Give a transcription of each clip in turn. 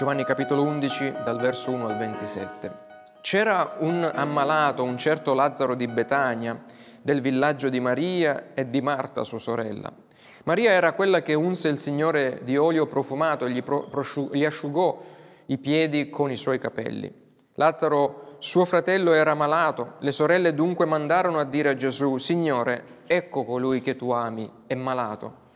Giovanni capitolo 11 dal verso 1 al 27. C'era un ammalato, un certo Lazzaro di Betania, del villaggio di Maria e di Marta, sua sorella. Maria era quella che unse il Signore di olio profumato e gli, prosciug- gli asciugò i piedi con i suoi capelli. Lazzaro, suo fratello, era malato. Le sorelle dunque mandarono a dire a Gesù, Signore, ecco colui che tu ami, è malato.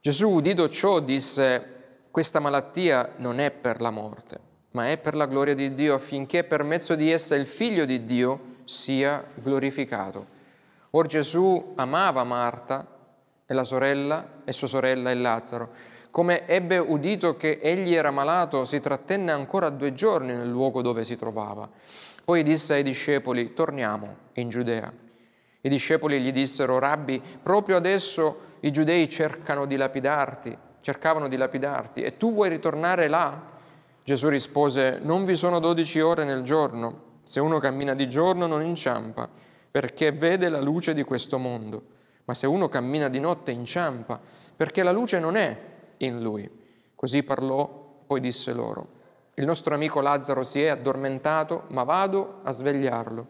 Gesù, udito ciò, disse, questa malattia non è per la morte, ma è per la gloria di Dio, affinché per mezzo di essa il Figlio di Dio sia glorificato. Or Gesù amava Marta e la sorella e sua sorella e Lazzaro. Come ebbe udito che egli era malato, si trattenne ancora due giorni nel luogo dove si trovava. Poi disse ai discepoli, torniamo in Giudea. I discepoli gli dissero, Rabbi, proprio adesso i giudei cercano di lapidarti cercavano di lapidarti e tu vuoi ritornare là? Gesù rispose, non vi sono dodici ore nel giorno, se uno cammina di giorno non inciampa, perché vede la luce di questo mondo, ma se uno cammina di notte inciampa, perché la luce non è in lui. Così parlò, poi disse loro, il nostro amico Lazzaro si è addormentato, ma vado a svegliarlo.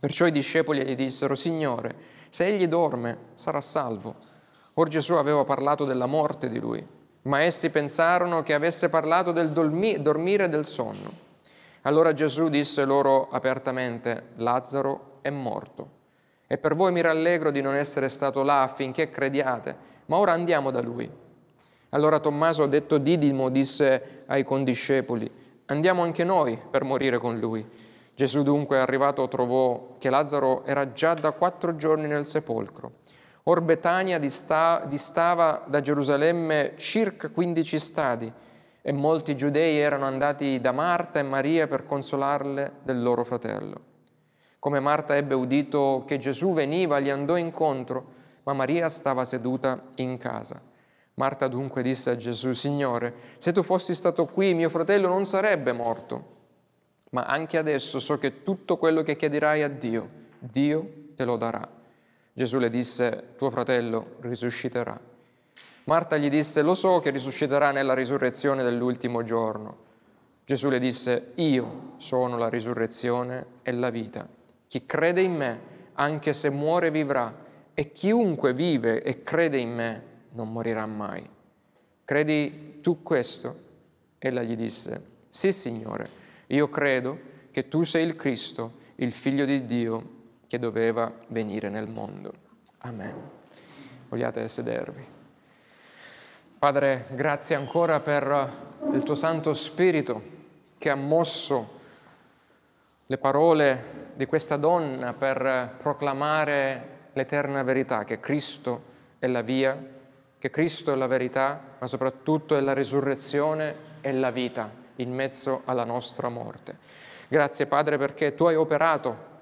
Perciò i discepoli gli dissero, Signore, se egli dorme, sarà salvo. Or Gesù aveva parlato della morte di lui, ma essi pensarono che avesse parlato del dormire del sonno. Allora Gesù disse loro apertamente, Lazzaro è morto. E per voi mi rallegro di non essere stato là affinché crediate, ma ora andiamo da lui. Allora Tommaso, detto Didimo, disse ai condiscepoli, andiamo anche noi per morire con lui. Gesù dunque arrivato trovò che Lazzaro era già da quattro giorni nel sepolcro. Or Betania distava da Gerusalemme circa 15 stadi e molti giudei erano andati da Marta e Maria per consolarle del loro fratello. Come Marta ebbe udito che Gesù veniva, gli andò incontro, ma Maria stava seduta in casa. Marta dunque disse a Gesù, Signore, se tu fossi stato qui, mio fratello non sarebbe morto. Ma anche adesso so che tutto quello che chiederai a Dio, Dio te lo darà. Gesù le disse, tuo fratello risusciterà. Marta gli disse, lo so che risusciterà nella risurrezione dell'ultimo giorno. Gesù le disse, io sono la risurrezione e la vita. Chi crede in me, anche se muore, vivrà, e chiunque vive e crede in me non morirà mai. Credi tu questo? Ella gli disse, sì Signore, io credo che tu sei il Cristo, il Figlio di Dio che doveva venire nel mondo. Amen. Vogliate sedervi. Padre, grazie ancora per il tuo Santo Spirito che ha mosso le parole di questa donna per proclamare l'eterna verità, che Cristo è la via, che Cristo è la verità, ma soprattutto è la risurrezione e la vita in mezzo alla nostra morte. Grazie Padre perché tu hai operato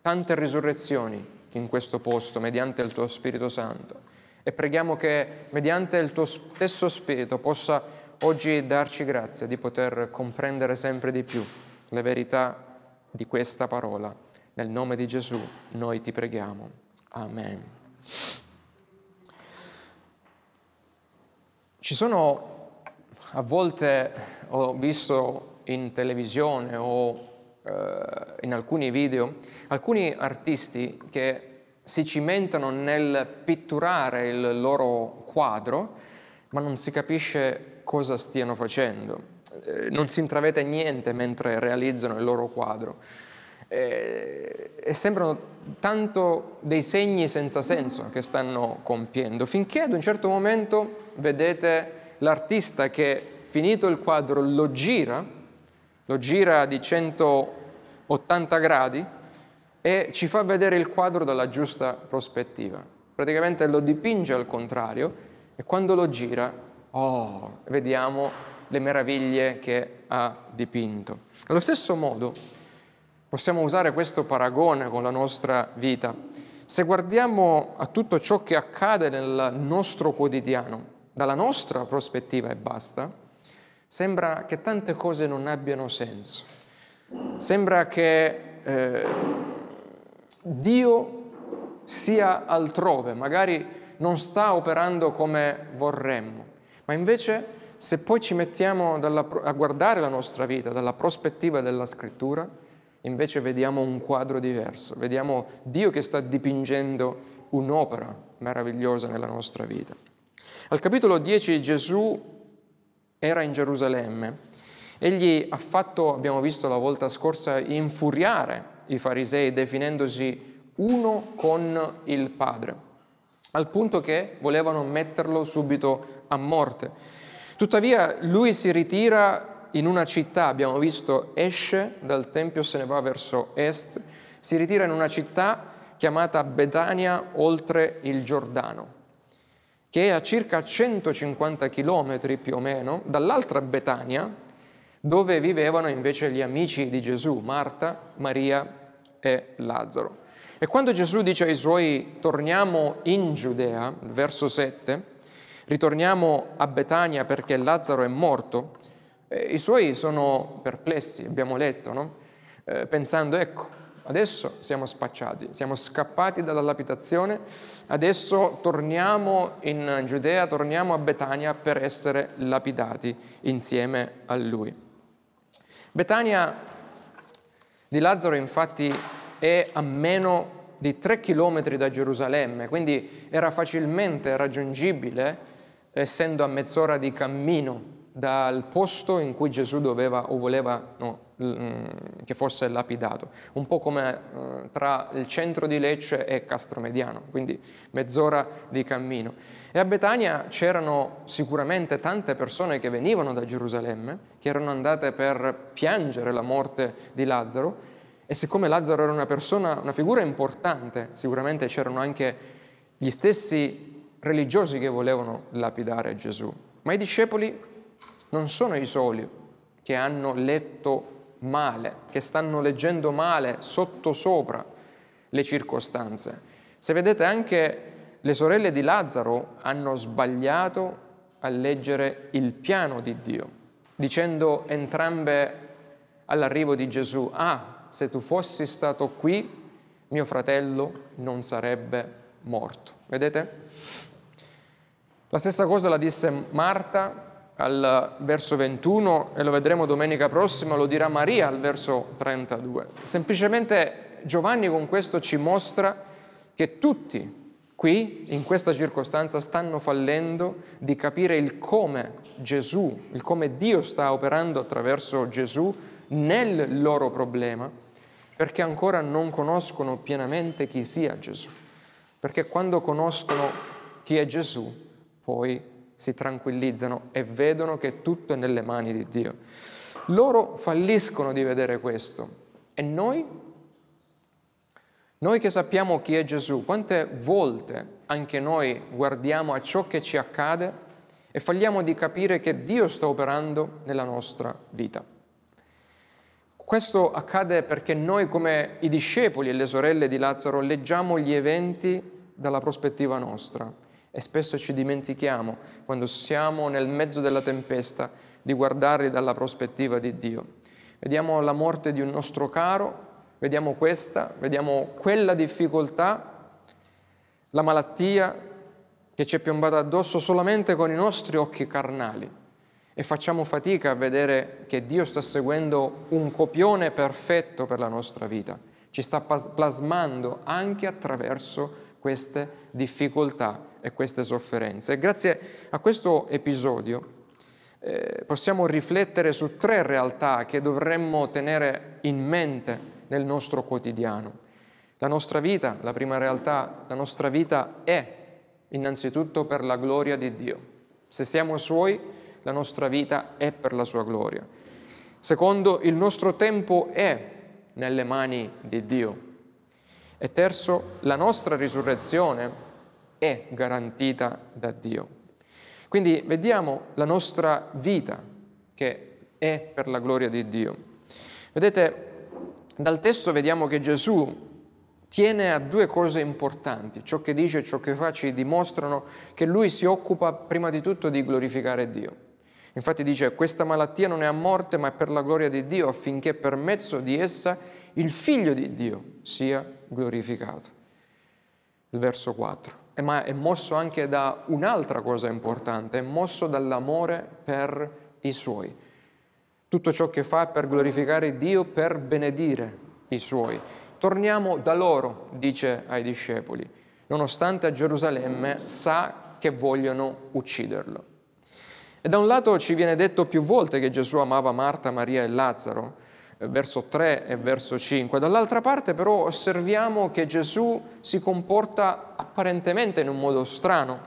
tante risurrezioni in questo posto mediante il tuo Spirito Santo e preghiamo che mediante il tuo stesso Spirito possa oggi darci grazia di poter comprendere sempre di più le verità di questa parola. Nel nome di Gesù noi ti preghiamo. Amen. Ci sono a volte, ho visto in televisione o in alcuni video, alcuni artisti che si cimentano nel pitturare il loro quadro, ma non si capisce cosa stiano facendo, eh, non si intravede niente mentre realizzano il loro quadro. Eh, e sembrano tanto dei segni senza senso che stanno compiendo, finché ad un certo momento vedete l'artista che finito il quadro lo gira lo gira di 180 gradi e ci fa vedere il quadro dalla giusta prospettiva. Praticamente lo dipinge al contrario e quando lo gira, oh, vediamo le meraviglie che ha dipinto. Allo stesso modo possiamo usare questo paragone con la nostra vita. Se guardiamo a tutto ciò che accade nel nostro quotidiano, dalla nostra prospettiva e basta, sembra che tante cose non abbiano senso. Sembra che eh, Dio sia altrove, magari non sta operando come vorremmo, ma invece se poi ci mettiamo dalla, a guardare la nostra vita dalla prospettiva della scrittura, invece vediamo un quadro diverso, vediamo Dio che sta dipingendo un'opera meravigliosa nella nostra vita. Al capitolo 10 Gesù era in Gerusalemme. Egli ha fatto, abbiamo visto la volta scorsa, infuriare i farisei definendosi uno con il Padre, al punto che volevano metterlo subito a morte. Tuttavia lui si ritira in una città, abbiamo visto, esce dal Tempio, se ne va verso est, si ritira in una città chiamata Betania oltre il Giordano, che è a circa 150 km più o meno dall'altra Betania, dove vivevano invece gli amici di Gesù, Marta, Maria e Lazzaro. E quando Gesù dice ai suoi torniamo in Giudea, verso 7, ritorniamo a Betania perché Lazzaro è morto, eh, i suoi sono perplessi, abbiamo letto, no? eh, pensando ecco, adesso siamo spacciati, siamo scappati dalla lapitazione, adesso torniamo in Giudea, torniamo a Betania per essere lapidati insieme a lui. Betania di Lazzaro infatti è a meno di tre chilometri da Gerusalemme, quindi era facilmente raggiungibile essendo a mezz'ora di cammino dal posto in cui Gesù doveva o voleva no, mm, che fosse lapidato, un po' come eh, tra il centro di Lecce e Castromediano, quindi mezz'ora di cammino. E a Betania c'erano sicuramente tante persone che venivano da Gerusalemme, che erano andate per piangere la morte di Lazzaro, e siccome Lazzaro era una persona, una figura importante, sicuramente c'erano anche gli stessi religiosi che volevano lapidare Gesù. Ma i discepoli non sono i soli che hanno letto male, che stanno leggendo male sotto sopra le circostanze. Se vedete anche le sorelle di Lazzaro hanno sbagliato a leggere il piano di Dio, dicendo entrambe all'arrivo di Gesù, ah, se tu fossi stato qui, mio fratello non sarebbe morto. Vedete? La stessa cosa la disse Marta al verso 21 e lo vedremo domenica prossima, lo dirà Maria al verso 32. Semplicemente Giovanni con questo ci mostra che tutti qui, in questa circostanza, stanno fallendo di capire il come Gesù, il come Dio sta operando attraverso Gesù nel loro problema, perché ancora non conoscono pienamente chi sia Gesù. Perché quando conoscono chi è Gesù, poi si tranquillizzano e vedono che tutto è nelle mani di Dio. Loro falliscono di vedere questo. E noi? Noi che sappiamo chi è Gesù, quante volte anche noi guardiamo a ciò che ci accade e falliamo di capire che Dio sta operando nella nostra vita. Questo accade perché noi come i discepoli e le sorelle di Lazzaro leggiamo gli eventi dalla prospettiva nostra e spesso ci dimentichiamo, quando siamo nel mezzo della tempesta, di guardarli dalla prospettiva di Dio. Vediamo la morte di un nostro caro, vediamo questa, vediamo quella difficoltà, la malattia che ci è piombata addosso solamente con i nostri occhi carnali e facciamo fatica a vedere che Dio sta seguendo un copione perfetto per la nostra vita, ci sta plasmando anche attraverso queste difficoltà e queste sofferenze. E grazie a questo episodio eh, possiamo riflettere su tre realtà che dovremmo tenere in mente nel nostro quotidiano. La nostra vita, la prima realtà, la nostra vita è innanzitutto per la gloria di Dio. Se siamo suoi, la nostra vita è per la sua gloria. Secondo, il nostro tempo è nelle mani di Dio. E terzo, la nostra risurrezione è garantita da Dio. Quindi vediamo la nostra vita che è per la gloria di Dio. Vedete, dal testo vediamo che Gesù tiene a due cose importanti. Ciò che dice e ciò che fa ci dimostrano che lui si occupa prima di tutto di glorificare Dio. Infatti dice, questa malattia non è a morte ma è per la gloria di Dio affinché per mezzo di essa il figlio di Dio sia glorificato. Il verso 4. ma è mosso anche da un'altra cosa importante, è mosso dall'amore per i suoi. Tutto ciò che fa per glorificare Dio, per benedire i suoi. Torniamo da loro, dice ai discepoli, nonostante a Gerusalemme sa che vogliono ucciderlo. E da un lato ci viene detto più volte che Gesù amava Marta, Maria e Lazzaro, eh, verso 3 e verso 5. Dall'altra parte però osserviamo che Gesù si comporta apparentemente in un modo strano,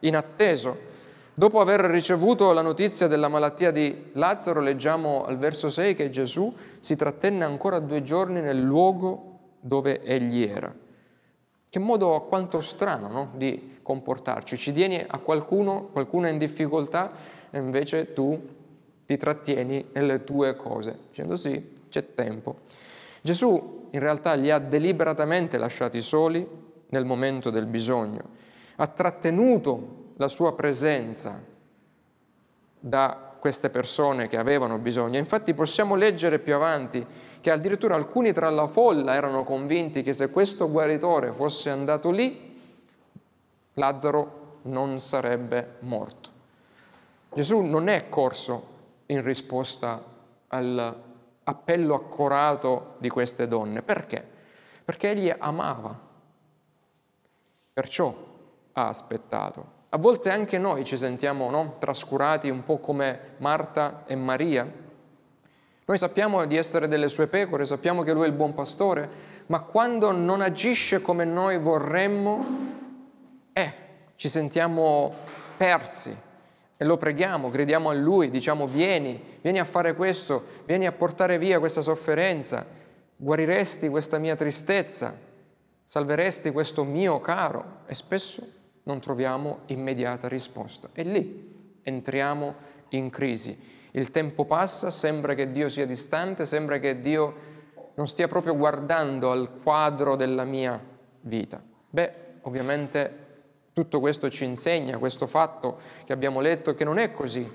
inatteso. Dopo aver ricevuto la notizia della malattia di Lazzaro, leggiamo al verso 6 che Gesù si trattenne ancora due giorni nel luogo dove egli era. Che modo quanto strano no? di comportarci. Ci tieni a qualcuno, qualcuno è in difficoltà e invece tu ti trattieni nelle tue cose, dicendo sì, c'è tempo. Gesù in realtà li ha deliberatamente lasciati soli nel momento del bisogno, ha trattenuto la sua presenza da queste persone che avevano bisogno. Infatti possiamo leggere più avanti che addirittura alcuni tra la folla erano convinti che se questo guaritore fosse andato lì, Lazzaro non sarebbe morto. Gesù non è corso in risposta all'appello accorato di queste donne. Perché? Perché egli amava. Perciò ha aspettato. A volte anche noi ci sentiamo no, trascurati un po' come Marta e Maria. Noi sappiamo di essere delle sue pecore, sappiamo che lui è il buon pastore, ma quando non agisce come noi vorremmo, eh, ci sentiamo persi e lo preghiamo, crediamo a lui, diciamo vieni, vieni a fare questo, vieni a portare via questa sofferenza, guariresti questa mia tristezza, salveresti questo mio caro e spesso non troviamo immediata risposta. E lì entriamo in crisi. Il tempo passa, sembra che Dio sia distante, sembra che Dio non stia proprio guardando al quadro della mia vita. Beh, ovviamente tutto questo ci insegna, questo fatto che abbiamo letto, che non è così.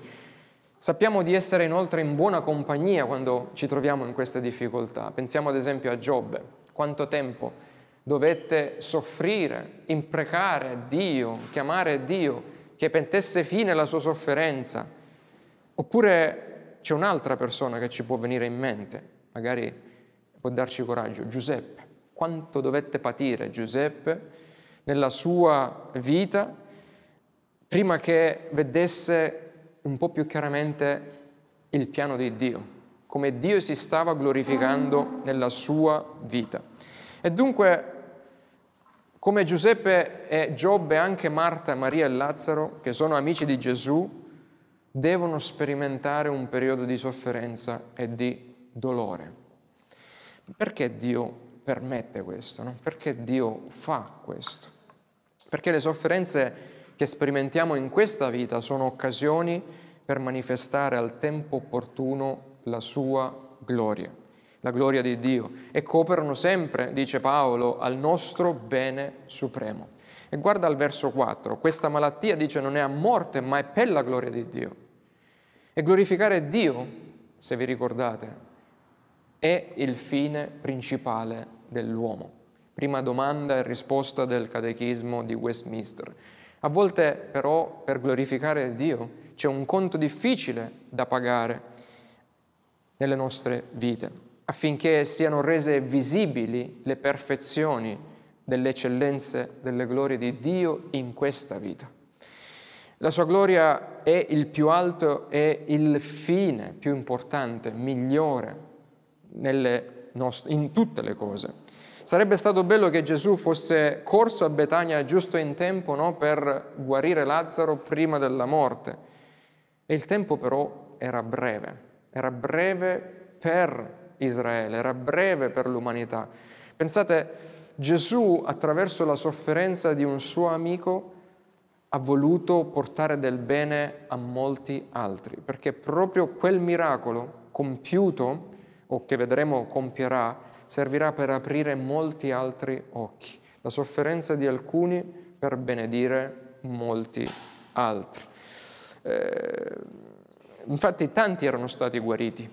Sappiamo di essere inoltre in buona compagnia quando ci troviamo in queste difficoltà. Pensiamo ad esempio a Giobbe. Quanto tempo dovette soffrire, imprecare Dio, chiamare Dio che pentesse fine alla sua sofferenza. Oppure c'è un'altra persona che ci può venire in mente, magari può darci coraggio, Giuseppe. Quanto dovette patire Giuseppe nella sua vita prima che vedesse un po' più chiaramente il piano di Dio, come Dio si stava glorificando nella sua vita. E dunque come Giuseppe e Giobbe, anche Marta, Maria e Lazzaro, che sono amici di Gesù, devono sperimentare un periodo di sofferenza e di dolore. Perché Dio permette questo? No? Perché Dio fa questo? Perché le sofferenze che sperimentiamo in questa vita sono occasioni per manifestare al tempo opportuno la sua gloria la gloria di Dio e cooperano sempre, dice Paolo, al nostro bene supremo. E guarda al verso 4, questa malattia dice non è a morte ma è per la gloria di Dio. E glorificare Dio, se vi ricordate, è il fine principale dell'uomo. Prima domanda e risposta del catechismo di Westminster. A volte però per glorificare Dio c'è un conto difficile da pagare nelle nostre vite affinché siano rese visibili le perfezioni delle eccellenze, delle glorie di Dio in questa vita. La sua gloria è il più alto e il fine più importante, migliore nostre, in tutte le cose. Sarebbe stato bello che Gesù fosse corso a Betania giusto in tempo no? per guarire Lazzaro prima della morte. E il tempo però era breve, era breve per Israele, era breve per l'umanità. Pensate, Gesù attraverso la sofferenza di un suo amico ha voluto portare del bene a molti altri, perché proprio quel miracolo compiuto, o che vedremo compierà, servirà per aprire molti altri occhi. La sofferenza di alcuni per benedire molti altri. Eh, infatti tanti erano stati guariti,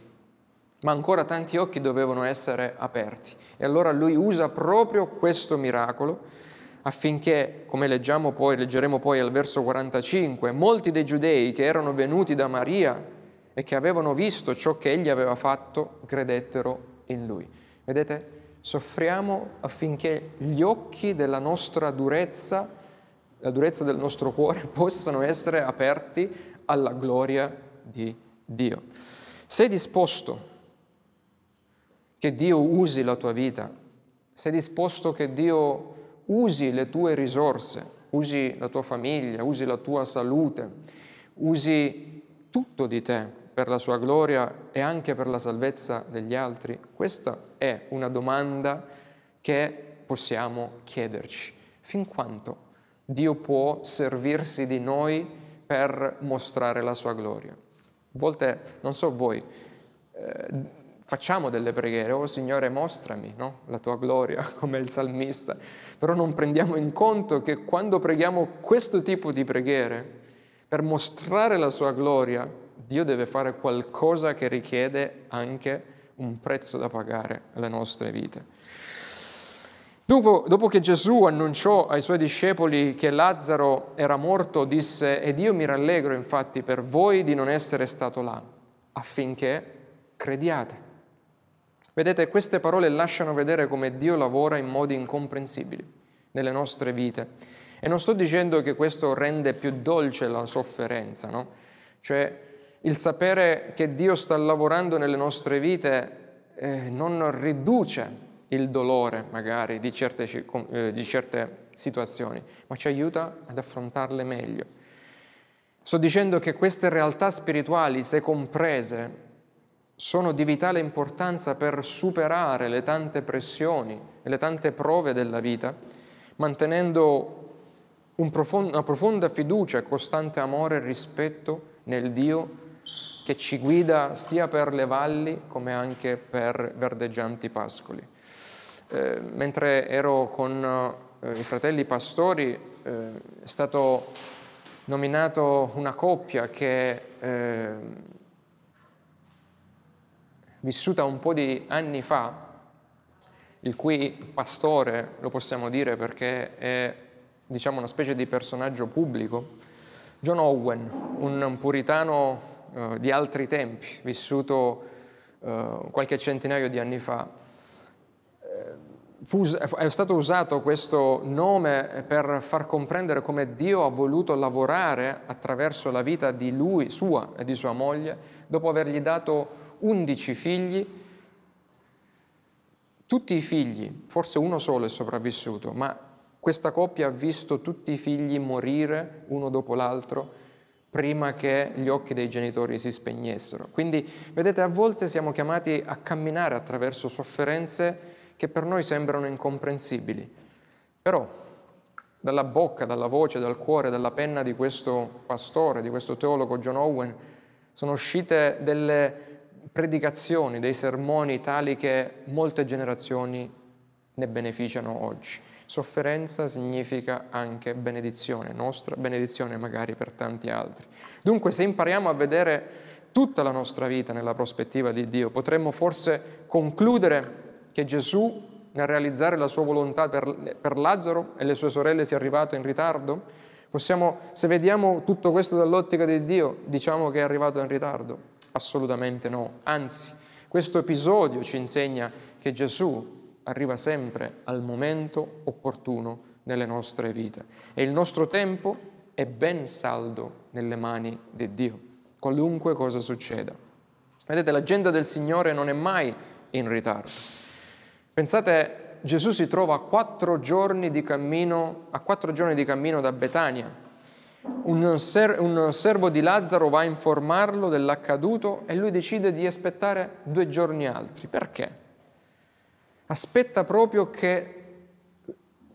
ma ancora tanti occhi dovevano essere aperti. E allora lui usa proprio questo miracolo affinché, come leggiamo poi, leggeremo poi al verso 45, molti dei giudei che erano venuti da Maria e che avevano visto ciò che egli aveva fatto, credettero in lui. Vedete? Soffriamo affinché gli occhi della nostra durezza, la durezza del nostro cuore, possano essere aperti alla gloria di Dio. Sei disposto che Dio usi la tua vita? Sei disposto che Dio usi le tue risorse, usi la tua famiglia, usi la tua salute, usi tutto di te per la sua gloria e anche per la salvezza degli altri? Questa è una domanda che possiamo chiederci. Fin quanto Dio può servirsi di noi per mostrare la sua gloria? A volte, non so voi, eh, facciamo delle preghiere, oh Signore mostrami no? la tua gloria come il salmista, però non prendiamo in conto che quando preghiamo questo tipo di preghiere, per mostrare la sua gloria, Dio deve fare qualcosa che richiede anche un prezzo da pagare alle nostre vite. Dopo, dopo, che Gesù annunciò ai suoi discepoli che Lazzaro era morto, disse, ed io mi rallegro infatti per voi di non essere stato là, affinché crediate. Vedete, queste parole lasciano vedere come Dio lavora in modi incomprensibili nelle nostre vite. E non sto dicendo che questo rende più dolce la sofferenza, no? Cioè, il sapere che Dio sta lavorando nelle nostre vite eh, non riduce il dolore magari di certe, eh, di certe situazioni, ma ci aiuta ad affrontarle meglio. Sto dicendo che queste realtà spirituali, se comprese, sono di vitale importanza per superare le tante pressioni e le tante prove della vita, mantenendo un profondo, una profonda fiducia e costante amore e rispetto nel Dio che ci guida sia per le valli come anche per verdeggianti pascoli. Eh, mentre ero con eh, i fratelli pastori eh, è stato nominato una coppia che eh, vissuta un po' di anni fa, il cui pastore, lo possiamo dire perché è diciamo, una specie di personaggio pubblico, John Owen, un puritano uh, di altri tempi, vissuto uh, qualche centinaio di anni fa. Eh, fu, è stato usato questo nome per far comprendere come Dio ha voluto lavorare attraverso la vita di lui, sua e di sua moglie, dopo avergli dato 11 figli, tutti i figli, forse uno solo è sopravvissuto, ma questa coppia ha visto tutti i figli morire uno dopo l'altro prima che gli occhi dei genitori si spegnessero. Quindi, vedete, a volte siamo chiamati a camminare attraverso sofferenze che per noi sembrano incomprensibili. Però dalla bocca, dalla voce, dal cuore, dalla penna di questo pastore, di questo teologo John Owen, sono uscite delle predicazioni, dei sermoni tali che molte generazioni ne beneficiano oggi. Sofferenza significa anche benedizione, nostra benedizione magari per tanti altri. Dunque se impariamo a vedere tutta la nostra vita nella prospettiva di Dio, potremmo forse concludere che Gesù nel realizzare la sua volontà per, per Lazzaro e le sue sorelle sia arrivato in ritardo? Possiamo, se vediamo tutto questo dall'ottica di Dio, diciamo che è arrivato in ritardo? Assolutamente no. Anzi, questo episodio ci insegna che Gesù arriva sempre al momento opportuno nelle nostre vite e il nostro tempo è ben saldo nelle mani di Dio, qualunque cosa succeda. Vedete, l'agenda del Signore non è mai in ritardo. Pensate, Gesù si trova a quattro giorni di cammino, giorni di cammino da Betania un, ser- un servo di Lazzaro va a informarlo dell'accaduto e lui decide di aspettare due giorni altri. Perché? Aspetta proprio che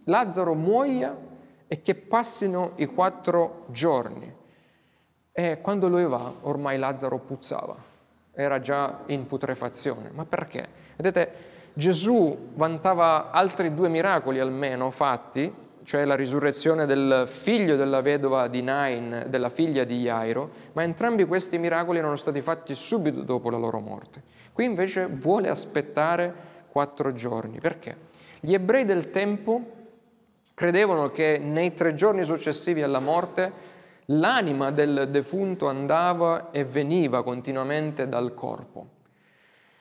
Lazzaro muoia e che passino i quattro giorni. E quando lui va, ormai Lazzaro puzzava, era già in putrefazione. Ma perché? Vedete, Gesù vantava altri due miracoli almeno fatti cioè la risurrezione del figlio della vedova di Nain, della figlia di Jairo, ma entrambi questi miracoli erano stati fatti subito dopo la loro morte. Qui invece vuole aspettare quattro giorni. Perché? Gli ebrei del tempo Credevano che nei tre giorni successivi alla morte l'anima del defunto andava e veniva continuamente dal corpo,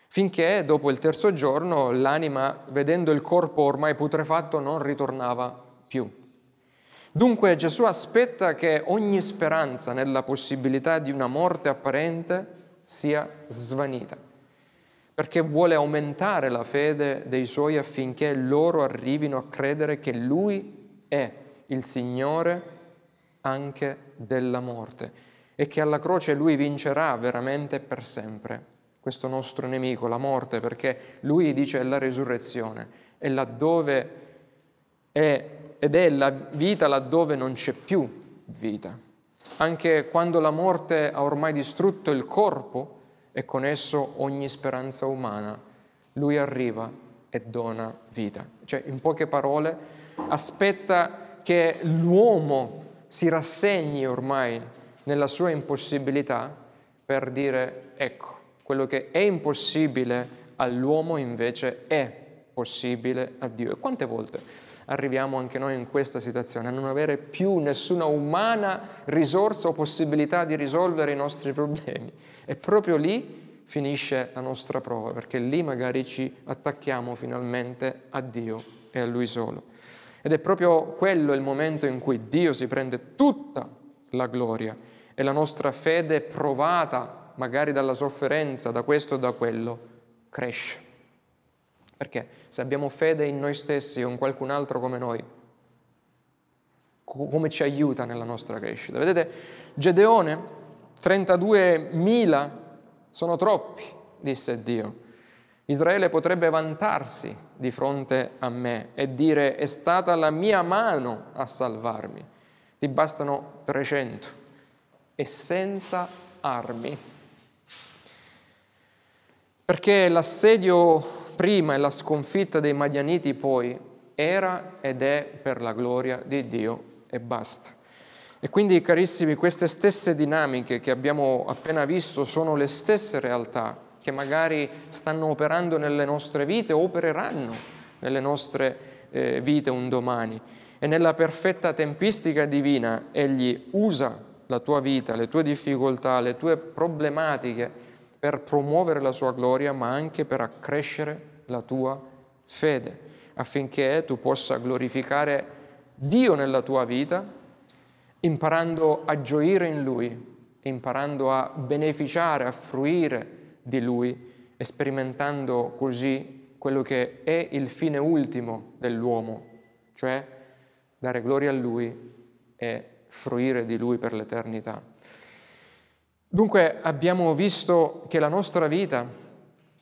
finché dopo il terzo giorno l'anima, vedendo il corpo ormai putrefatto, non ritornava più. Dunque Gesù aspetta che ogni speranza nella possibilità di una morte apparente sia svanita, perché vuole aumentare la fede dei suoi affinché loro arrivino a credere che Lui è il Signore anche della morte e che alla croce lui vincerà veramente per sempre questo nostro nemico, la morte, perché lui dice è la resurrezione, è laddove è, ed è la vita laddove non c'è più vita. Anche quando la morte ha ormai distrutto il corpo e con esso ogni speranza umana, lui arriva e dona vita. Cioè, in poche parole, aspetta che l'uomo si rassegni ormai nella sua impossibilità per dire ecco, quello che è impossibile all'uomo invece è possibile a Dio. E quante volte arriviamo anche noi in questa situazione, a non avere più nessuna umana risorsa o possibilità di risolvere i nostri problemi. E proprio lì finisce la nostra prova, perché lì magari ci attacchiamo finalmente a Dio e a Lui solo. Ed è proprio quello il momento in cui Dio si prende tutta la gloria e la nostra fede provata magari dalla sofferenza, da questo o da quello, cresce. Perché se abbiamo fede in noi stessi o in qualcun altro come noi, come ci aiuta nella nostra crescita? Vedete, Gedeone, 32.000 sono troppi, disse Dio. Israele potrebbe vantarsi di fronte a me e dire è stata la mia mano a salvarmi. Ti bastano 300 e senza armi. Perché l'assedio prima e la sconfitta dei Madianiti poi era ed è per la gloria di Dio e basta. E quindi, carissimi, queste stesse dinamiche che abbiamo appena visto sono le stesse realtà che magari stanno operando nelle nostre vite opereranno nelle nostre eh, vite un domani. E nella perfetta tempistica divina Egli usa la tua vita, le tue difficoltà, le tue problematiche per promuovere la sua gloria, ma anche per accrescere la tua fede, affinché tu possa glorificare Dio nella tua vita, imparando a gioire in Lui, imparando a beneficiare, a fruire di Lui sperimentando così quello che è il fine ultimo dell'uomo, cioè dare gloria a Lui e fruire di Lui per l'eternità. Dunque abbiamo visto che la nostra vita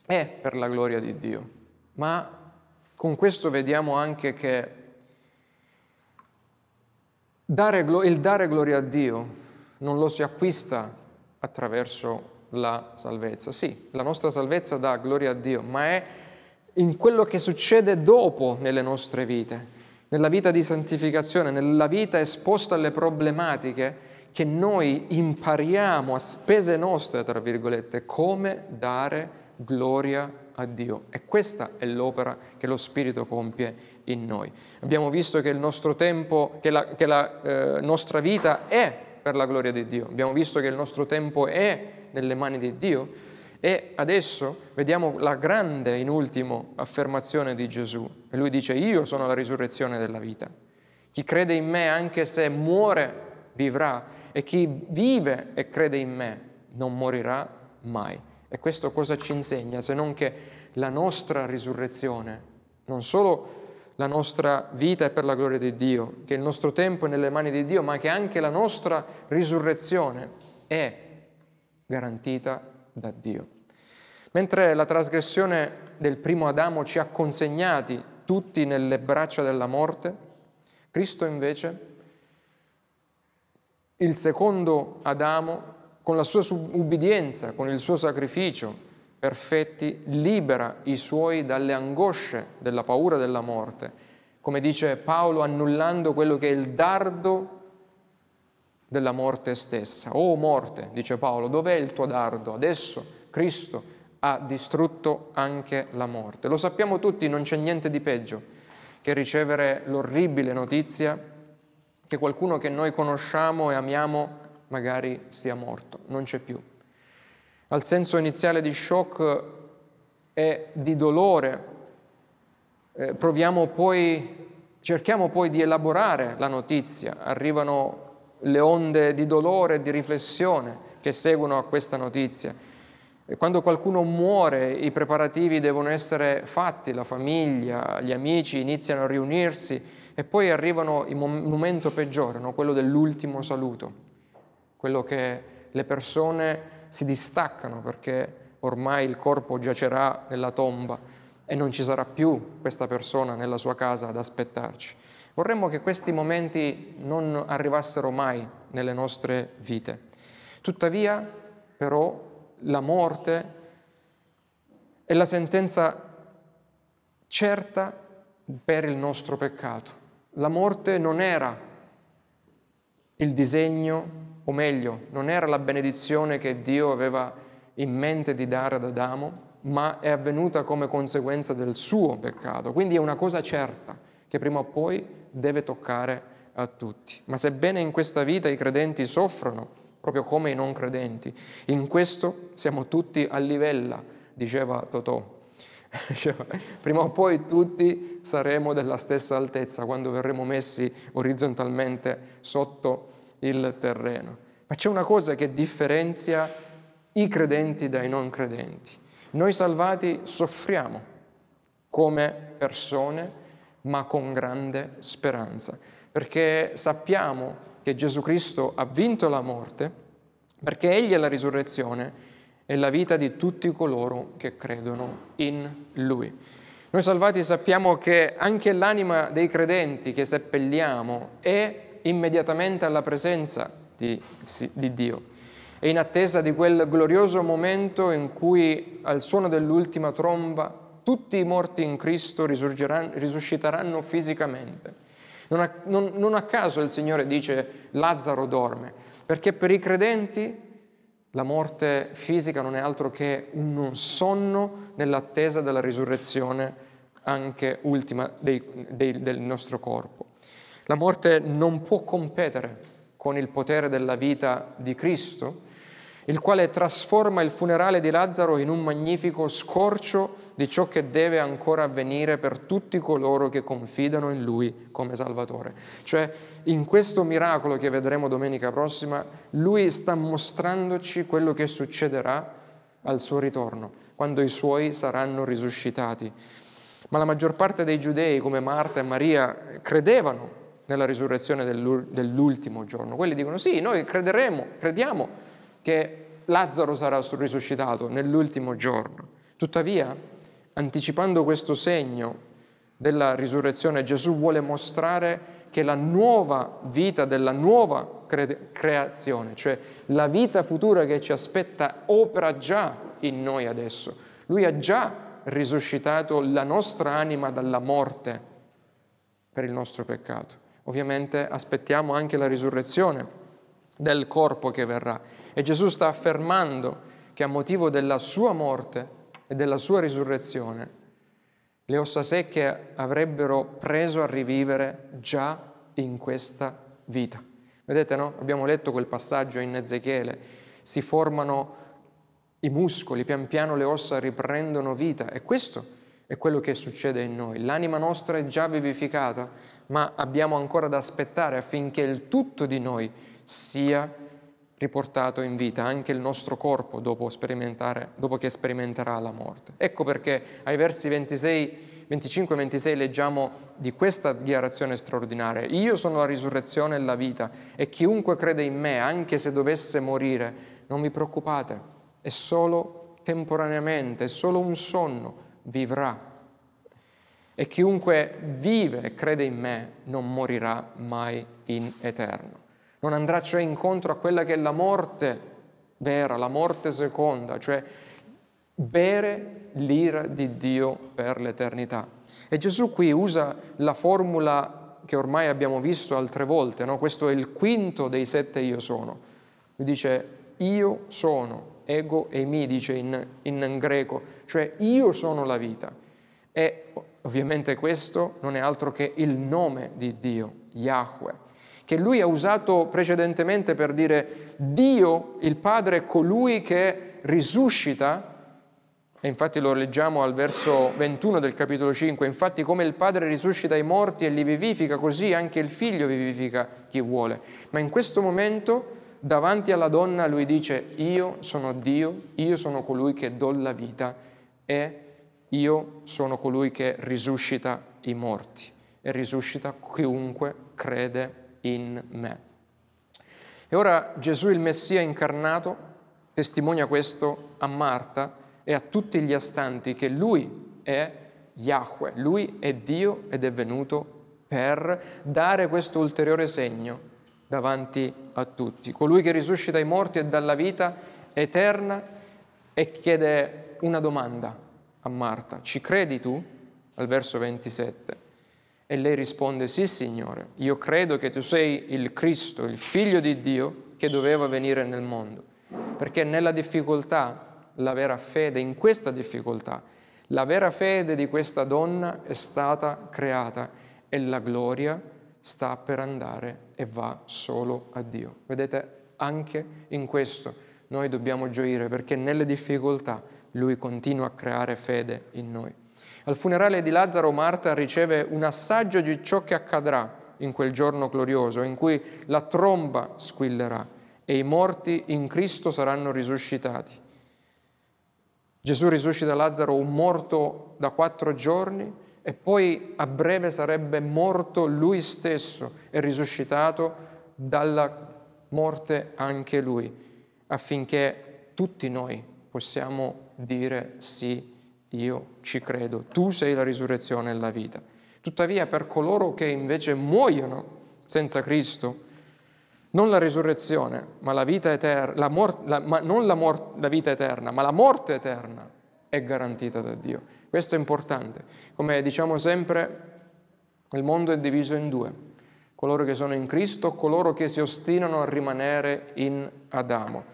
è per la gloria di Dio, ma con questo vediamo anche che dare, il dare gloria a Dio non lo si acquista attraverso la salvezza. Sì, la nostra salvezza dà gloria a Dio, ma è in quello che succede dopo nelle nostre vite, nella vita di santificazione, nella vita esposta alle problematiche, che noi impariamo a spese nostre, tra virgolette, come dare gloria a Dio. E questa è l'opera che lo Spirito compie in noi. Abbiamo visto che il nostro tempo, che la, che la eh, nostra vita è per la gloria di Dio. Abbiamo visto che il nostro tempo è nelle mani di Dio. E adesso vediamo la grande, in ultimo, affermazione di Gesù. E lui dice, io sono la risurrezione della vita. Chi crede in me, anche se muore, vivrà. E chi vive e crede in me, non morirà mai. E questo cosa ci insegna? Se non che la nostra risurrezione, non solo la nostra vita è per la gloria di Dio, che il nostro tempo è nelle mani di Dio, ma che anche la nostra risurrezione è garantita da Dio. Mentre la trasgressione del primo Adamo ci ha consegnati tutti nelle braccia della morte, Cristo invece, il secondo Adamo, con la sua ubbidienza, con il suo sacrificio perfetti, libera i suoi dalle angosce della paura della morte, come dice Paolo, annullando quello che è il dardo della morte stessa. Oh morte, dice Paolo, dov'è il tuo dardo? Adesso Cristo ha distrutto anche la morte. Lo sappiamo tutti, non c'è niente di peggio che ricevere l'orribile notizia che qualcuno che noi conosciamo e amiamo magari sia morto, non c'è più. Al senso iniziale di shock e di dolore eh, proviamo poi, cerchiamo poi di elaborare la notizia, arrivano le onde di dolore e di riflessione che seguono a questa notizia. Quando qualcuno muore, i preparativi devono essere fatti, la famiglia, gli amici iniziano a riunirsi e poi arrivano il momento peggiore, no? quello dell'ultimo saluto, quello che le persone si distaccano perché ormai il corpo giacerà nella tomba e non ci sarà più questa persona nella sua casa ad aspettarci. Vorremmo che questi momenti non arrivassero mai nelle nostre vite. Tuttavia, però, la morte è la sentenza certa per il nostro peccato. La morte non era il disegno, o meglio, non era la benedizione che Dio aveva in mente di dare ad Adamo, ma è avvenuta come conseguenza del suo peccato. Quindi è una cosa certa che prima o poi deve toccare a tutti. Ma sebbene in questa vita i credenti soffrono, proprio come i non credenti, in questo siamo tutti a livella, diceva Totò. prima o poi tutti saremo della stessa altezza quando verremo messi orizzontalmente sotto il terreno. Ma c'è una cosa che differenzia i credenti dai non credenti. Noi salvati soffriamo come persone, ma con grande speranza, perché sappiamo che Gesù Cristo ha vinto la morte, perché Egli è la risurrezione e la vita di tutti coloro che credono in Lui. Noi salvati sappiamo che anche l'anima dei credenti che seppelliamo è immediatamente alla presenza di, di Dio e in attesa di quel glorioso momento in cui al suono dell'ultima tromba tutti i morti in Cristo risusciteranno fisicamente. Non a, non, non a caso il Signore dice Lazzaro dorme, perché per i credenti la morte fisica non è altro che un sonno nell'attesa della risurrezione anche ultima dei, dei, del nostro corpo. La morte non può competere con il potere della vita di Cristo, il quale trasforma il funerale di Lazzaro in un magnifico scorcio di ciò che deve ancora avvenire per tutti coloro che confidano in Lui come Salvatore. Cioè, in questo miracolo che vedremo domenica prossima, Lui sta mostrandoci quello che succederà al suo ritorno, quando i suoi saranno risuscitati. Ma la maggior parte dei giudei, come Marta e Maria, credevano nella risurrezione dell'ultimo giorno. Quelli dicono sì, noi crederemo, crediamo che Lazzaro sarà risuscitato nell'ultimo giorno. Tuttavia, anticipando questo segno della risurrezione, Gesù vuole mostrare che la nuova vita della nuova cre- creazione, cioè la vita futura che ci aspetta, opera già in noi adesso. Lui ha già risuscitato la nostra anima dalla morte per il nostro peccato. Ovviamente aspettiamo anche la risurrezione del corpo che verrà. E Gesù sta affermando che a motivo della sua morte e della sua risurrezione, le ossa secche avrebbero preso a rivivere già in questa vita. Vedete, no? Abbiamo letto quel passaggio in Ezechiele. Si formano i muscoli, pian piano le ossa riprendono vita. E questo è quello che succede in noi. L'anima nostra è già vivificata, ma abbiamo ancora da aspettare affinché il tutto di noi sia riportato in vita anche il nostro corpo dopo, dopo che sperimenterà la morte. Ecco perché ai versi 26, 25 e 26 leggiamo di questa dichiarazione straordinaria. Io sono la risurrezione e la vita e chiunque crede in me, anche se dovesse morire, non vi preoccupate, è solo temporaneamente, è solo un sonno, vivrà. E chiunque vive e crede in me non morirà mai in eterno non andrà cioè incontro a quella che è la morte vera, la morte seconda, cioè bere l'ira di Dio per l'eternità. E Gesù qui usa la formula che ormai abbiamo visto altre volte, no? questo è il quinto dei sette io sono. Lui dice io sono, ego e mi dice in, in greco, cioè io sono la vita. E Ovviamente questo non è altro che il nome di Dio, Yahweh, che lui ha usato precedentemente per dire Dio, il Padre, è colui che risuscita, e infatti lo leggiamo al verso 21 del capitolo 5, infatti come il Padre risuscita i morti e li vivifica, così anche il Figlio vivifica chi vuole. Ma in questo momento davanti alla donna lui dice io sono Dio, io sono colui che do la vita e io sono colui che risuscita i morti e risuscita chiunque crede in me. E ora Gesù il Messia incarnato testimonia questo a Marta e a tutti gli astanti che lui è Yahweh, lui è Dio ed è venuto per dare questo ulteriore segno davanti a tutti. Colui che risuscita i morti e dà la vita eterna e chiede una domanda a Marta. Ci credi tu? Al verso 27. E lei risponde, sì Signore, io credo che tu sei il Cristo, il figlio di Dio che doveva venire nel mondo. Perché nella difficoltà, la vera fede, in questa difficoltà, la vera fede di questa donna è stata creata e la gloria sta per andare e va solo a Dio. Vedete, anche in questo noi dobbiamo gioire perché nelle difficoltà Lui continua a creare fede in noi. Al funerale di Lazzaro Marta riceve un assaggio di ciò che accadrà in quel giorno glorioso in cui la tromba squillerà e i morti in Cristo saranno risuscitati. Gesù risuscita Lazzaro un morto da quattro giorni e poi a breve sarebbe morto lui stesso e risuscitato dalla morte anche lui, affinché tutti noi possiamo dire sì, io ci credo, tu sei la risurrezione e la vita. Tuttavia per coloro che invece muoiono senza Cristo, non la risurrezione, ma la vita eterna, la mor- la, ma non la, mor- la vita eterna, ma la morte eterna è garantita da Dio. Questo è importante. Come diciamo sempre, il mondo è diviso in due, coloro che sono in Cristo, coloro che si ostinano a rimanere in Adamo.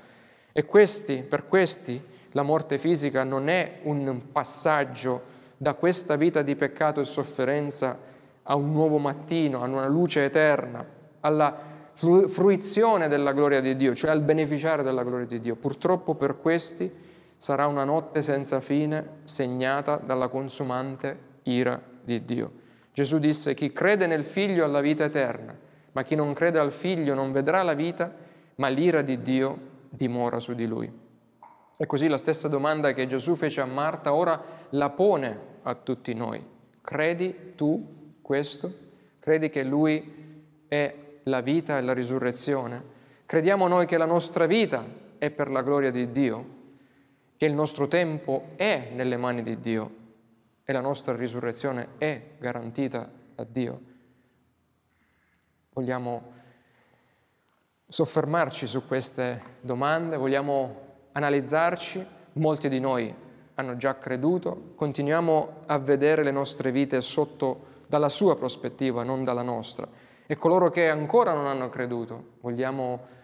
E questi, per questi, la morte fisica non è un passaggio da questa vita di peccato e sofferenza a un nuovo mattino, a una luce eterna, alla fruizione della gloria di Dio, cioè al beneficiare della gloria di Dio. Purtroppo per questi sarà una notte senza fine segnata dalla consumante ira di Dio. Gesù disse chi crede nel figlio ha la vita eterna, ma chi non crede al figlio non vedrà la vita, ma l'ira di Dio dimora su di lui. E così la stessa domanda che Gesù fece a Marta ora la pone a tutti noi. Credi tu questo? Credi che Lui è la vita e la risurrezione? Crediamo noi che la nostra vita è per la gloria di Dio? che il nostro tempo è nelle mani di Dio e la nostra risurrezione è garantita da Dio. Vogliamo soffermarci su queste domande, vogliamo analizzarci, molti di noi hanno già creduto, continuiamo a vedere le nostre vite sotto dalla sua prospettiva, non dalla nostra. E coloro che ancora non hanno creduto, vogliamo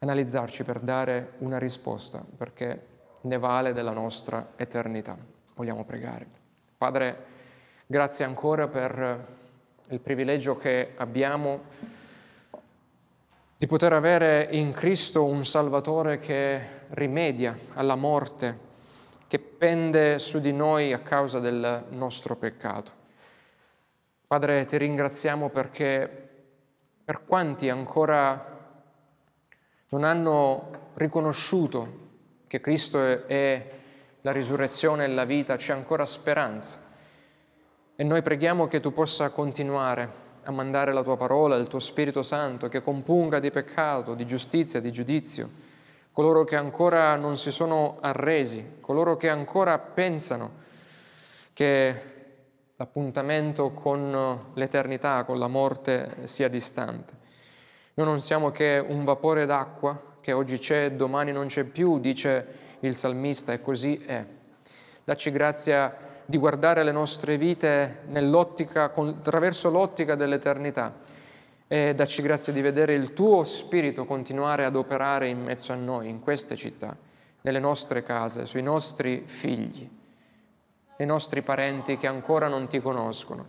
analizzarci per dare una risposta, perché ne vale della nostra eternità. Vogliamo pregare. Padre, grazie ancora per il privilegio che abbiamo di poter avere in Cristo un Salvatore che rimedia alla morte che pende su di noi a causa del nostro peccato. Padre, ti ringraziamo perché per quanti ancora non hanno riconosciuto che Cristo è la risurrezione e la vita, c'è ancora speranza. E noi preghiamo che tu possa continuare a mandare la tua parola, il tuo Spirito Santo, che compunga di peccato, di giustizia, di giudizio, coloro che ancora non si sono arresi, coloro che ancora pensano che l'appuntamento con l'eternità, con la morte sia distante. Noi non siamo che un vapore d'acqua che oggi c'è domani non c'è più, dice il salmista, e così è. Dacci grazia di guardare le nostre vite nell'ottica, attraverso l'ottica dell'eternità e dacci grazia di vedere il tuo Spirito continuare ad operare in mezzo a noi, in queste città, nelle nostre case, sui nostri figli. ai nostri parenti che ancora non ti conoscono,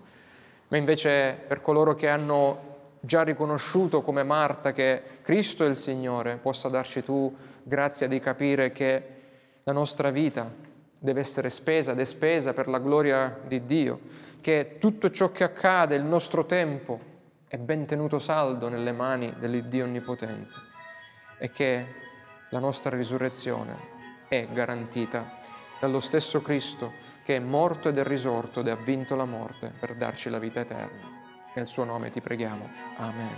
ma invece per coloro che hanno già riconosciuto come Marta che Cristo è il Signore, possa darci tu grazia di capire che la nostra vita deve essere spesa ed è spesa per la gloria di Dio, che tutto ciò che accade, il nostro tempo, è ben tenuto saldo nelle mani dell'Iddio Onnipotente e che la nostra risurrezione è garantita dallo stesso Cristo che è morto ed è risorto ed ha vinto la morte per darci la vita eterna. Nel suo nome ti preghiamo. Amen.